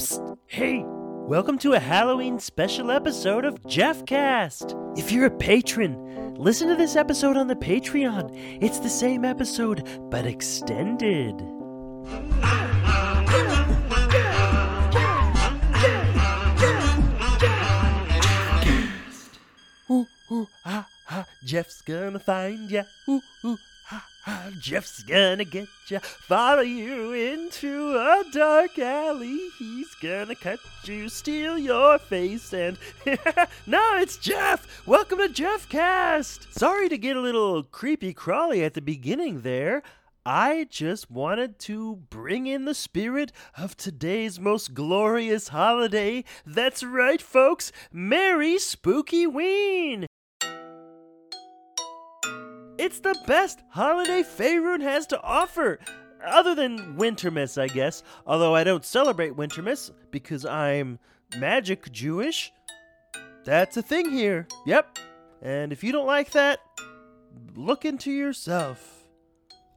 Psst, hey, welcome to a Halloween special episode of Jeffcast. If you're a patron, listen to this episode on the Patreon. It's the same episode, but extended. Ha, ah, ha, ah, Jeff's gonna find ya. Ooh, ooh, Jeff's gonna get ya. Follow you into a dark alley. He's gonna cut you, steal your face, and no, it's Jeff. Welcome to Jeffcast. Sorry to get a little creepy crawly at the beginning there. I just wanted to bring in the spirit of today's most glorious holiday. That's right, folks. Merry Spooky Ween! It's the best holiday Faerun has to offer. Other than Wintermas, I guess. Although I don't celebrate Wintermas because I'm magic Jewish. That's a thing here. Yep. And if you don't like that, look into yourself.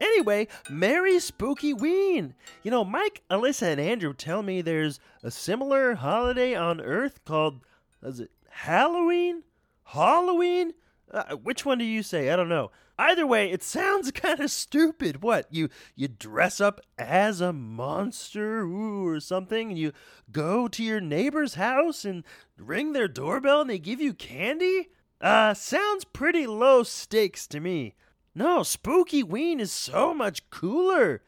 Anyway, Merry Spooky Ween! You know, Mike, Alyssa, and Andrew tell me there's a similar holiday on Earth called, is it Halloween? Halloween? Uh, which one do you say? I don't know. Either way, it sounds kind of stupid. What you you dress up as a monster ooh, or something, and you go to your neighbor's house and ring their doorbell, and they give you candy? Uh, sounds pretty low stakes to me. No, Spooky Ween is so much cooler.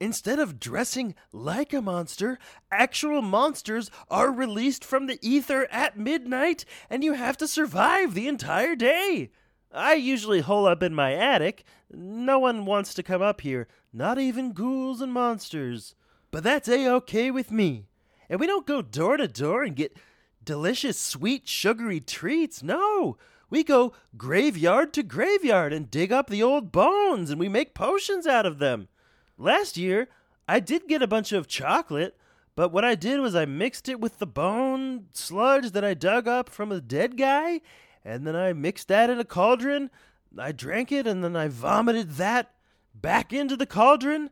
Instead of dressing like a monster, actual monsters are released from the ether at midnight, and you have to survive the entire day. I usually hole up in my attic. No one wants to come up here, not even ghouls and monsters. But that's a okay with me. And we don't go door to door and get delicious, sweet, sugary treats. No, we go graveyard to graveyard and dig up the old bones and we make potions out of them. Last year, I did get a bunch of chocolate, but what I did was I mixed it with the bone sludge that I dug up from a dead guy, and then I mixed that in a cauldron. I drank it, and then I vomited that back into the cauldron,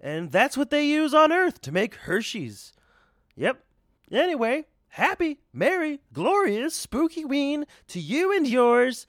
and that's what they use on Earth to make Hershey's. Yep. Anyway, happy, merry, glorious, spooky ween to you and yours.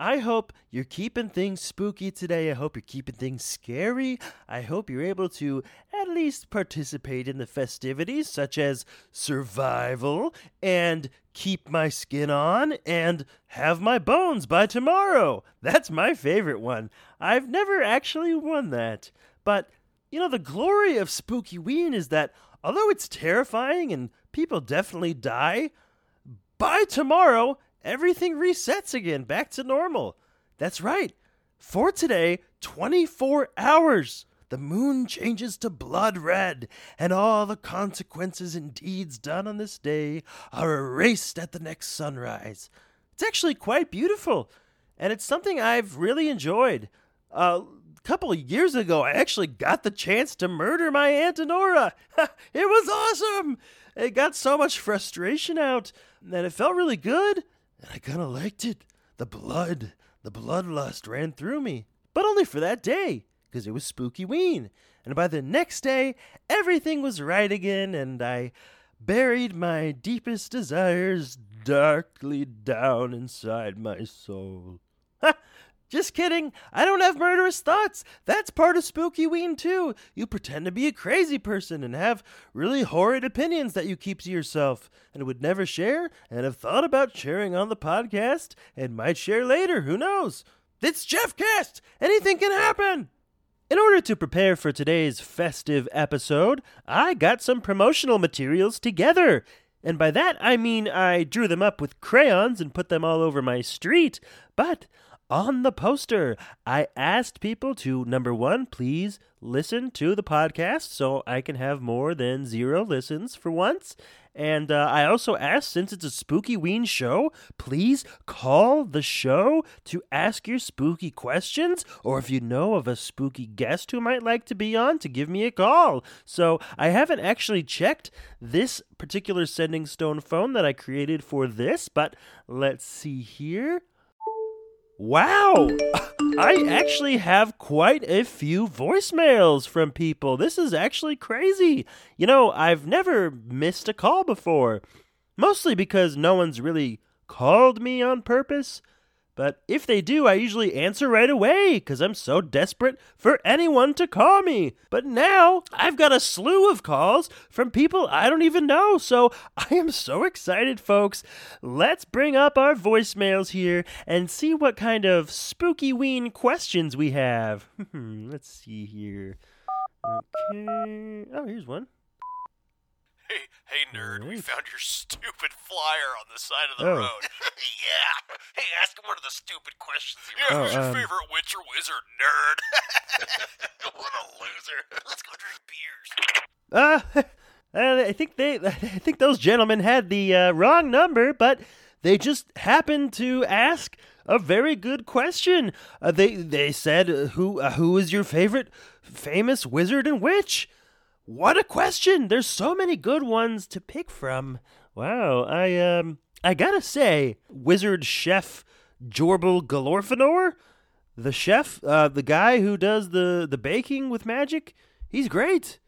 I hope you're keeping things spooky today. I hope you're keeping things scary. I hope you're able to at least participate in the festivities, such as survival and keep my skin on and have my bones by tomorrow. That's my favorite one. I've never actually won that. But, you know, the glory of Spooky Ween is that although it's terrifying and people definitely die, by tomorrow, everything resets again back to normal. That's right. For today, 24 hours, the moon changes to blood red, and all the consequences and deeds done on this day are erased at the next sunrise. It's actually quite beautiful, and it's something I've really enjoyed. A couple of years ago, I actually got the chance to murder my Aunt Honora. it was awesome! It got so much frustration out, and it felt really good and I kind of liked it. The blood, the bloodlust ran through me, but only for that day, because it was Spooky Ween. And by the next day, everything was right again, and I buried my deepest desires darkly down inside my soul. Ha! Just kidding. I don't have murderous thoughts. That's part of Spooky Ween, too. You pretend to be a crazy person and have really horrid opinions that you keep to yourself and would never share and have thought about sharing on the podcast and might share later. Who knows? It's Jeffcast. Anything can happen. In order to prepare for today's festive episode, I got some promotional materials together. And by that, I mean I drew them up with crayons and put them all over my street. But on the poster, I asked people to number one, please listen to the podcast so I can have more than zero listens for once. And uh, I also asked, since it's a spooky ween show, please call the show to ask your spooky questions, or if you know of a spooky guest who might like to be on, to give me a call. So I haven't actually checked this particular sending stone phone that I created for this, but let's see here. Wow! I actually have quite a few voicemails from people. This is actually crazy. You know, I've never missed a call before, mostly because no one's really called me on purpose. But if they do, I usually answer right away because I'm so desperate for anyone to call me. But now I've got a slew of calls from people I don't even know. So I am so excited, folks. Let's bring up our voicemails here and see what kind of spooky ween questions we have. Hmm, let's see here. Okay. Oh, here's one. Hey, nerd, we found your stupid flyer on the side of the Oh. road. yeah. Hey, ask him one of the stupid questions. Yeah, Oh, who's your um, favorite witch or wizard, nerd? what a loser. Let's go drink beers. Uh, I think they, I think those gentlemen had the uh, wrong number, but they just happened to ask a very good question. Uh, they they said, uh, "Who uh, who is your favorite famous wizard and witch?" What a question! There's so many good ones to pick from. Wow, I um, I gotta say, wizard chef Jorbel Galorfinor, the chef, uh, the guy who does the the baking with magic, he's great.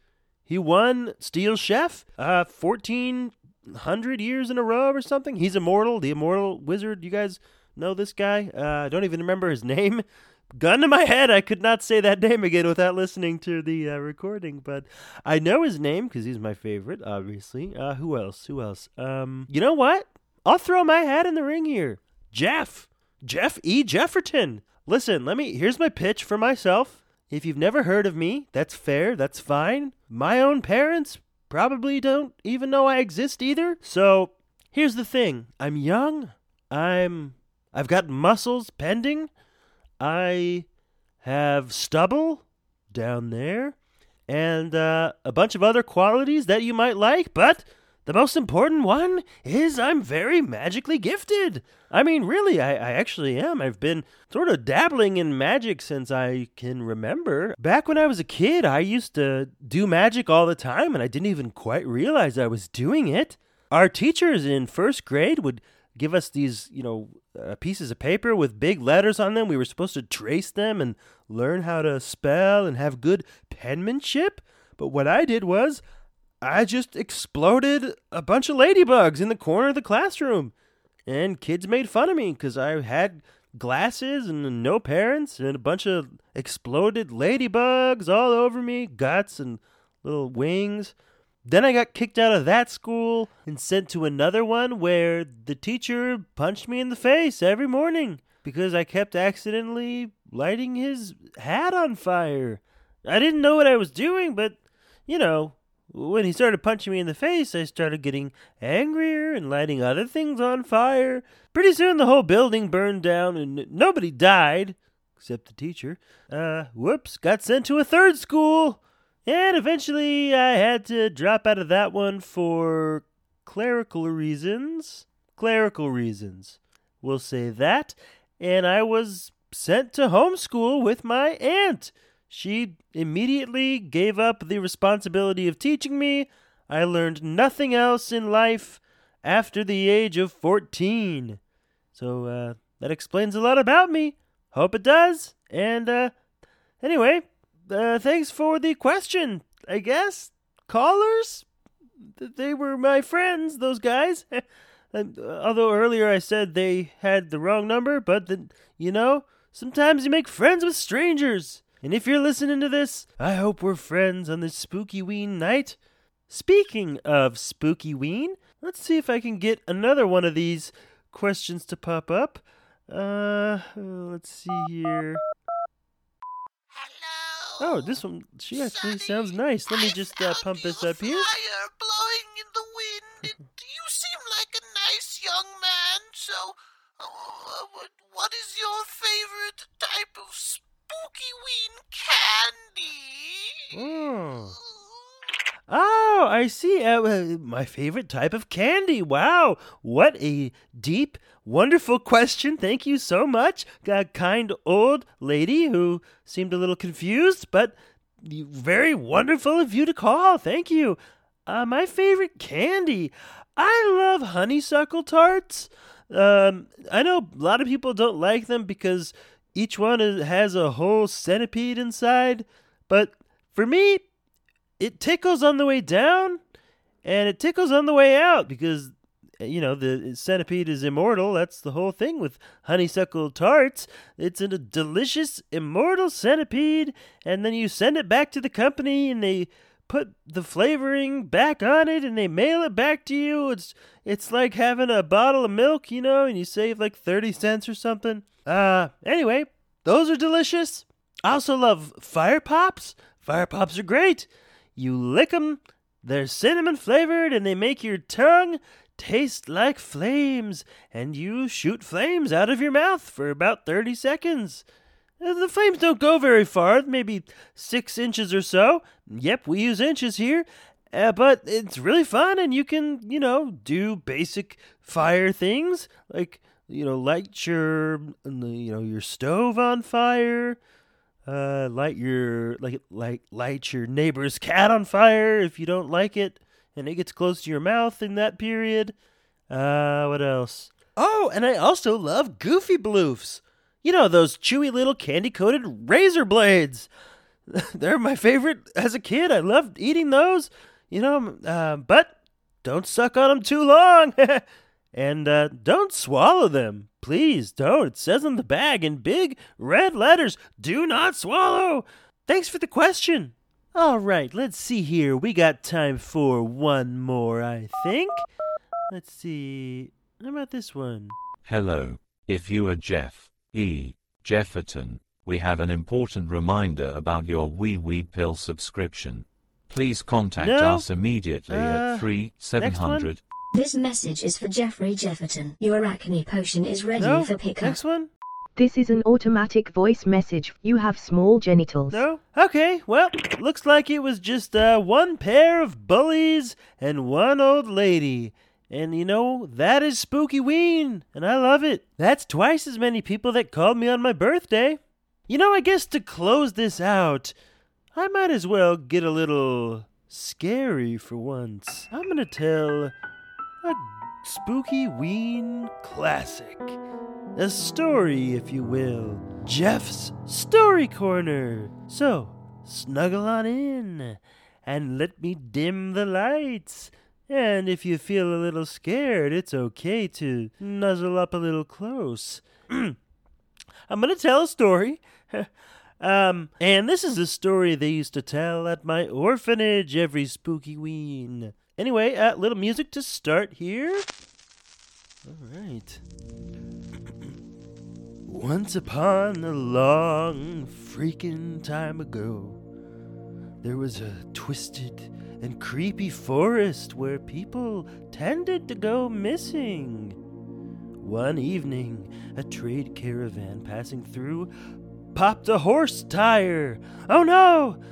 He won Steel Chef uh, 1,400 years in a row or something. He's immortal, the immortal wizard. You guys know this guy? Uh, I don't even remember his name. Gun to my head, I could not say that name again without listening to the uh, recording, but I know his name because he's my favorite, obviously. Uh, who else? Who else? Um, you know what? I'll throw my hat in the ring here. Jeff. Jeff E. Jefferton. Listen, let me. Here's my pitch for myself. If you've never heard of me, that's fair, that's fine. My own parents probably don't even know I exist either. So, here's the thing. I'm young. I'm I've got muscles pending. I have stubble down there and uh, a bunch of other qualities that you might like, but the most important one is I'm very magically gifted. I mean, really, I, I actually am. I've been sort of dabbling in magic since I can remember. Back when I was a kid, I used to do magic all the time, and I didn't even quite realize I was doing it. Our teachers in first grade would give us these, you know, uh, pieces of paper with big letters on them. We were supposed to trace them and learn how to spell and have good penmanship. But what I did was I just exploded a bunch of ladybugs in the corner of the classroom. And kids made fun of me because I had glasses and no parents and a bunch of exploded ladybugs all over me, guts and little wings. Then I got kicked out of that school and sent to another one where the teacher punched me in the face every morning because I kept accidentally lighting his hat on fire. I didn't know what I was doing, but you know, when he started punching me in the face, I started getting angrier and lighting other things on fire. Pretty soon the whole building burned down and nobody died except the teacher. Uh, whoops, got sent to a third school. And eventually I had to drop out of that one for clerical reasons. Clerical reasons. We'll say that. And I was sent to homeschool with my aunt. She immediately gave up the responsibility of teaching me. I learned nothing else in life after the age of 14. So uh, that explains a lot about me. Hope it does. And uh, anyway, uh, thanks for the question, I guess. Callers? Th- They were my friends, those guys. And, uh, Although earlier I said they had the wrong number, but the, you know, sometimes you make friends with strangers. And if you're listening to this, I hope we're friends on this spooky ween night. Speaking of spooky ween, let's see if I can get another one of these questions to pop up. Uh, let's see here. Oh, this one, she actually Sonny, sounds nice. Let me just uh, pump this up here. Flyer blowing in the wind. It- you seem like a nice young man. So, uh, what, what is your favorite type of spooky ween candy? Oh. Oh, I see. Uh, my favorite type of candy. Wow. What a deep, wonderful question. Thank you so much. A kind old lady who seemed a little confused, but very wonderful of you to call. Thank you. Uh, my favorite candy. I love honeysuckle tarts. Um, I know a lot of people don't like them because each one has a whole centipede inside, but for me, it tickles on the way down and it tickles on the way out because you know the centipede is immortal. That's the whole thing with honeysuckle tarts. It's a delicious immortal centipede and then you send it back to the company and they put the flavoring back on it and they mail it back to you. It's it's like having a bottle of milk you know and you save like 30 cents or something. Uh anyway those are delicious. I also love fire pops. Fire pops are great you lick them they're cinnamon flavored and they make your tongue taste like flames, and you shoot flames out of your mouth for about 30 seconds. Uh, the flames don't go very far, maybe six inches or so. Yep, we use inches here. Uh, but it's really fun, and you can, you know, do basic fire things like, you know, light your, you know, your stove on fire, uh, light your like like light your neighbor's cat on fire if you don't like it and it gets close to your mouth in that period. Uh, what else? Oh, and I also love Goofy Bloofs. You know, those chewy little candy coated razor blades. They're my favorite as a kid. I loved eating those. You know, uh, but don't suck on them too long. and uh, don't swallow them. Please don't. It says on the bag in big red letters do not swallow. Thanks for the question. All right, let's see here. We got time for one more, I think. Let's see. How about this one? Hello. If you are Jeff E. Jefferton, we have an important reminder about your wee wee pill subscription. Please contact No. us immediately Uh, at 3 next 700 This message is for Jeffrey Jefferton. Your acne potion is ready No? for pickup. Next one? This is an automatic voice message. You have small genitals. No? Okay, well, looks like it was just uh, one pair of bullies and one old lady. And you know, that is Spooky Ween, and I love it. That's twice as many people that called me on my birthday. You know, I guess to close this out, I might as well get a little scary for once. I'm gonna tell a Spooky Ween classic. A story, if you will. Jeff's Story Corner. So, snuggle on in and let me dim the lights. And if you feel a little scared, it's okay to nuzzle up a little close. I'm going to tell a story. um, and this is a story they used to tell at my orphanage every spooky ween. Anyway, uh, little music to start here. All right. Once upon a long freaking time ago, there was a twisted and creepy forest where people tended to go missing. One evening, a trade caravan passing through popped a horse tire. Oh no!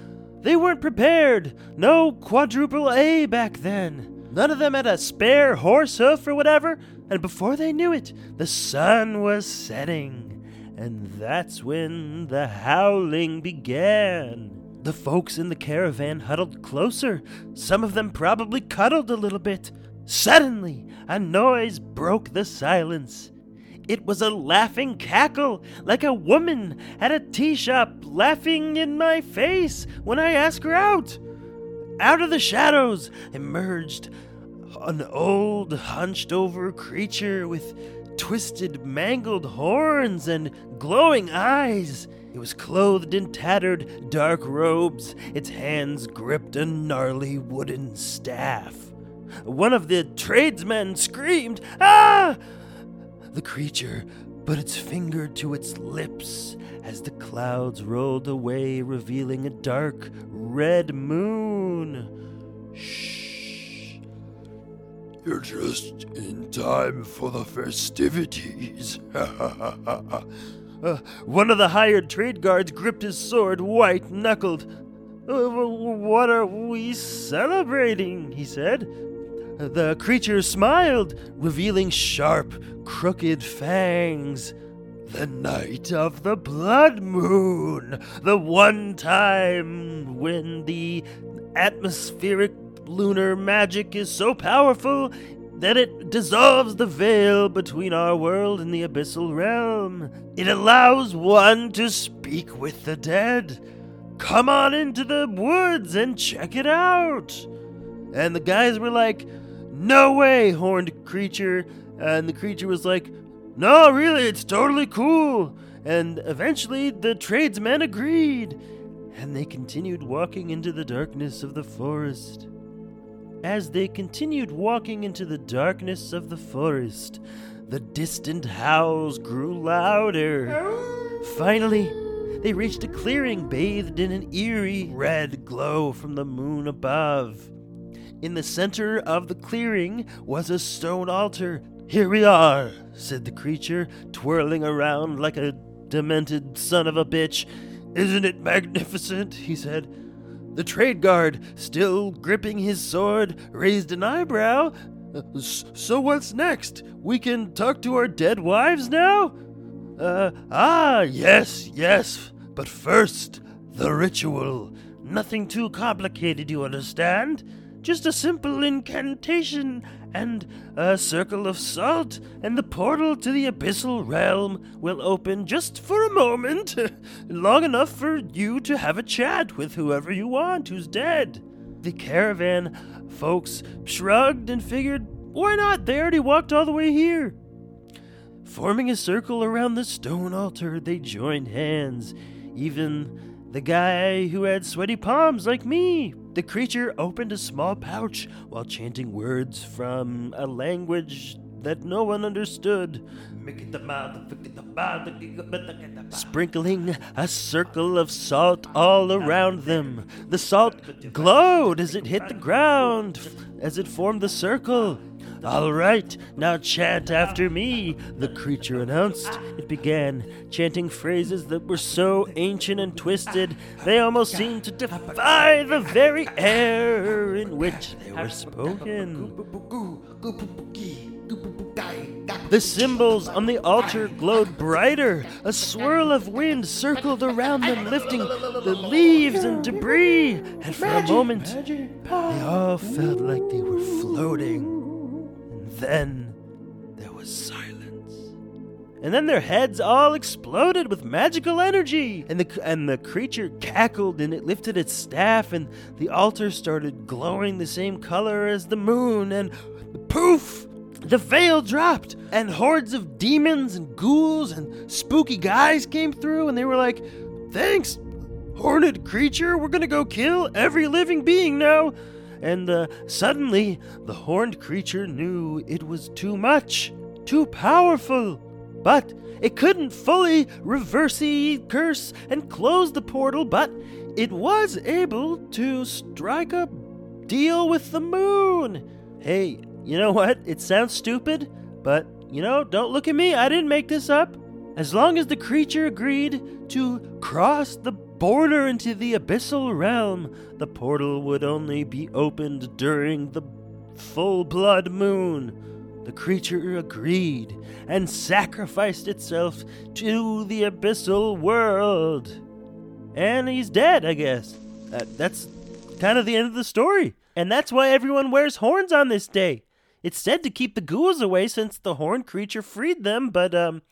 They weren't prepared! No quadruple A back then! None of them had a spare horse hoof or whatever, and before they knew it, the sun was setting. And that's when the howling began. The folks in the caravan huddled closer. Some of them probably cuddled a little bit. Suddenly, a noise broke the silence. It was a laughing cackle, like a woman at a tea shop laughing in my face when I asked her out. Out of the shadows emerged an old, hunched over creature with twisted, mangled horns and glowing eyes. It was clothed in tattered, dark robes. Its hands gripped a gnarly wooden staff. One of the tradesmen screamed, Ah! The creature put its finger to its lips as the clouds rolled away, revealing a dark red moon. Shh. You're just in time for the festivities. Uh, one of the hired trade guards gripped his sword, white knuckled. Uh, what are we celebrating? he said. The creature smiled, revealing sharp, crooked fangs. The night of the blood moon, the one time when the atmospheric lunar magic is so powerful that it dissolves the veil between our world and the abyssal realm. It allows one to speak with the dead. Come on into the woods and check it out. And the guys were like, No way, horned creature. And the creature was like, No, really, it's totally cool. And eventually the tradesmen agreed. And they continued walking into the darkness of the forest. As they continued walking into the darkness of the forest, the distant howls grew louder. Finally, they reached a clearing bathed in an eerie red glow from the moon above. In the center of the clearing was a stone altar. Here we are, said the creature, twirling around like a demented son of a bitch. Isn't it magnificent? he said. The trade guard, still gripping his sword, raised an eyebrow. "Uh, So what's next? We can talk to our dead wives now? Uh, ah, yes, yes. But first, the ritual. Nothing too complicated, you understand? Just a simple incantation and a circle of salt, and the portal to the abyssal realm will open just for a moment, long enough for you to have a chat with whoever you want who's dead. The caravan folks shrugged and figured, why not? They already walked all the way here. Forming a circle around the stone altar, they joined hands. Even the guy who had sweaty palms like me. The creature opened a small pouch while chanting words from a language that no one understood. Sprinkling a circle of salt all around them. The salt glowed as it hit the ground, as it formed the circle. All right, now chant after me, the creature announced. It began, chanting phrases that were so ancient and twisted, they almost seemed to defy the very air in which they were spoken. The symbols on the altar glowed brighter. A swirl of wind circled around them, lifting the leaves and debris. And for a moment, they all felt like they were floating. Then there was silence. And then their heads all exploded with magical energy. And the and the creature cackled and it lifted its staff and the altar started glowing the same color as the moon and poof! The veil dropped, and hordes of demons and ghouls and spooky guys came through, and they were like, Thanks, horned creature, we're gonna go kill every living being now. And uh, suddenly, the horned creature knew it was too much, too powerful. But it couldn't fully reverse the curse and close the portal, but it was able to strike a deal with the moon. Hey, you know what? It sounds stupid, but you know, don't look at me. I didn't make this up. As long as the creature agreed to cross the border into the abyssal realm, the portal would only be opened during the full blood moon. The creature agreed and sacrificed itself to the abyssal world. And he's dead, I guess. That, that's kind of the end of the story. And that's why everyone wears horns on this day. It's said to keep the ghouls away since the horned creature freed them, but um,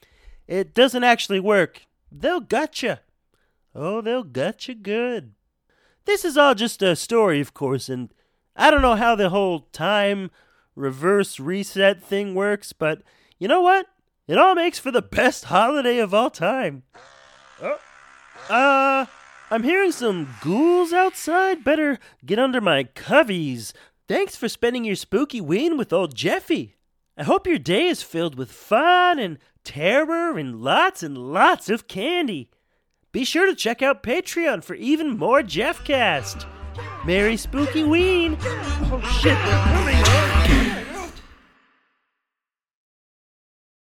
it doesn't actually work. They'll you. Oh, they'll gut you good. This is all just a story, of course, and I don't know how the whole time reverse reset thing works, but you know what? It all makes for the best holiday of all time. Oh, uh, I'm hearing some ghouls outside. Better get under my coveys. Thanks for spending your spooky ween with old Jeffy. I hope your day is filled with fun and terror and lots and lots of candy. Be sure to check out Patreon for even more Jeffcast. Merry Spooky Ween! Oh shit, they're coming!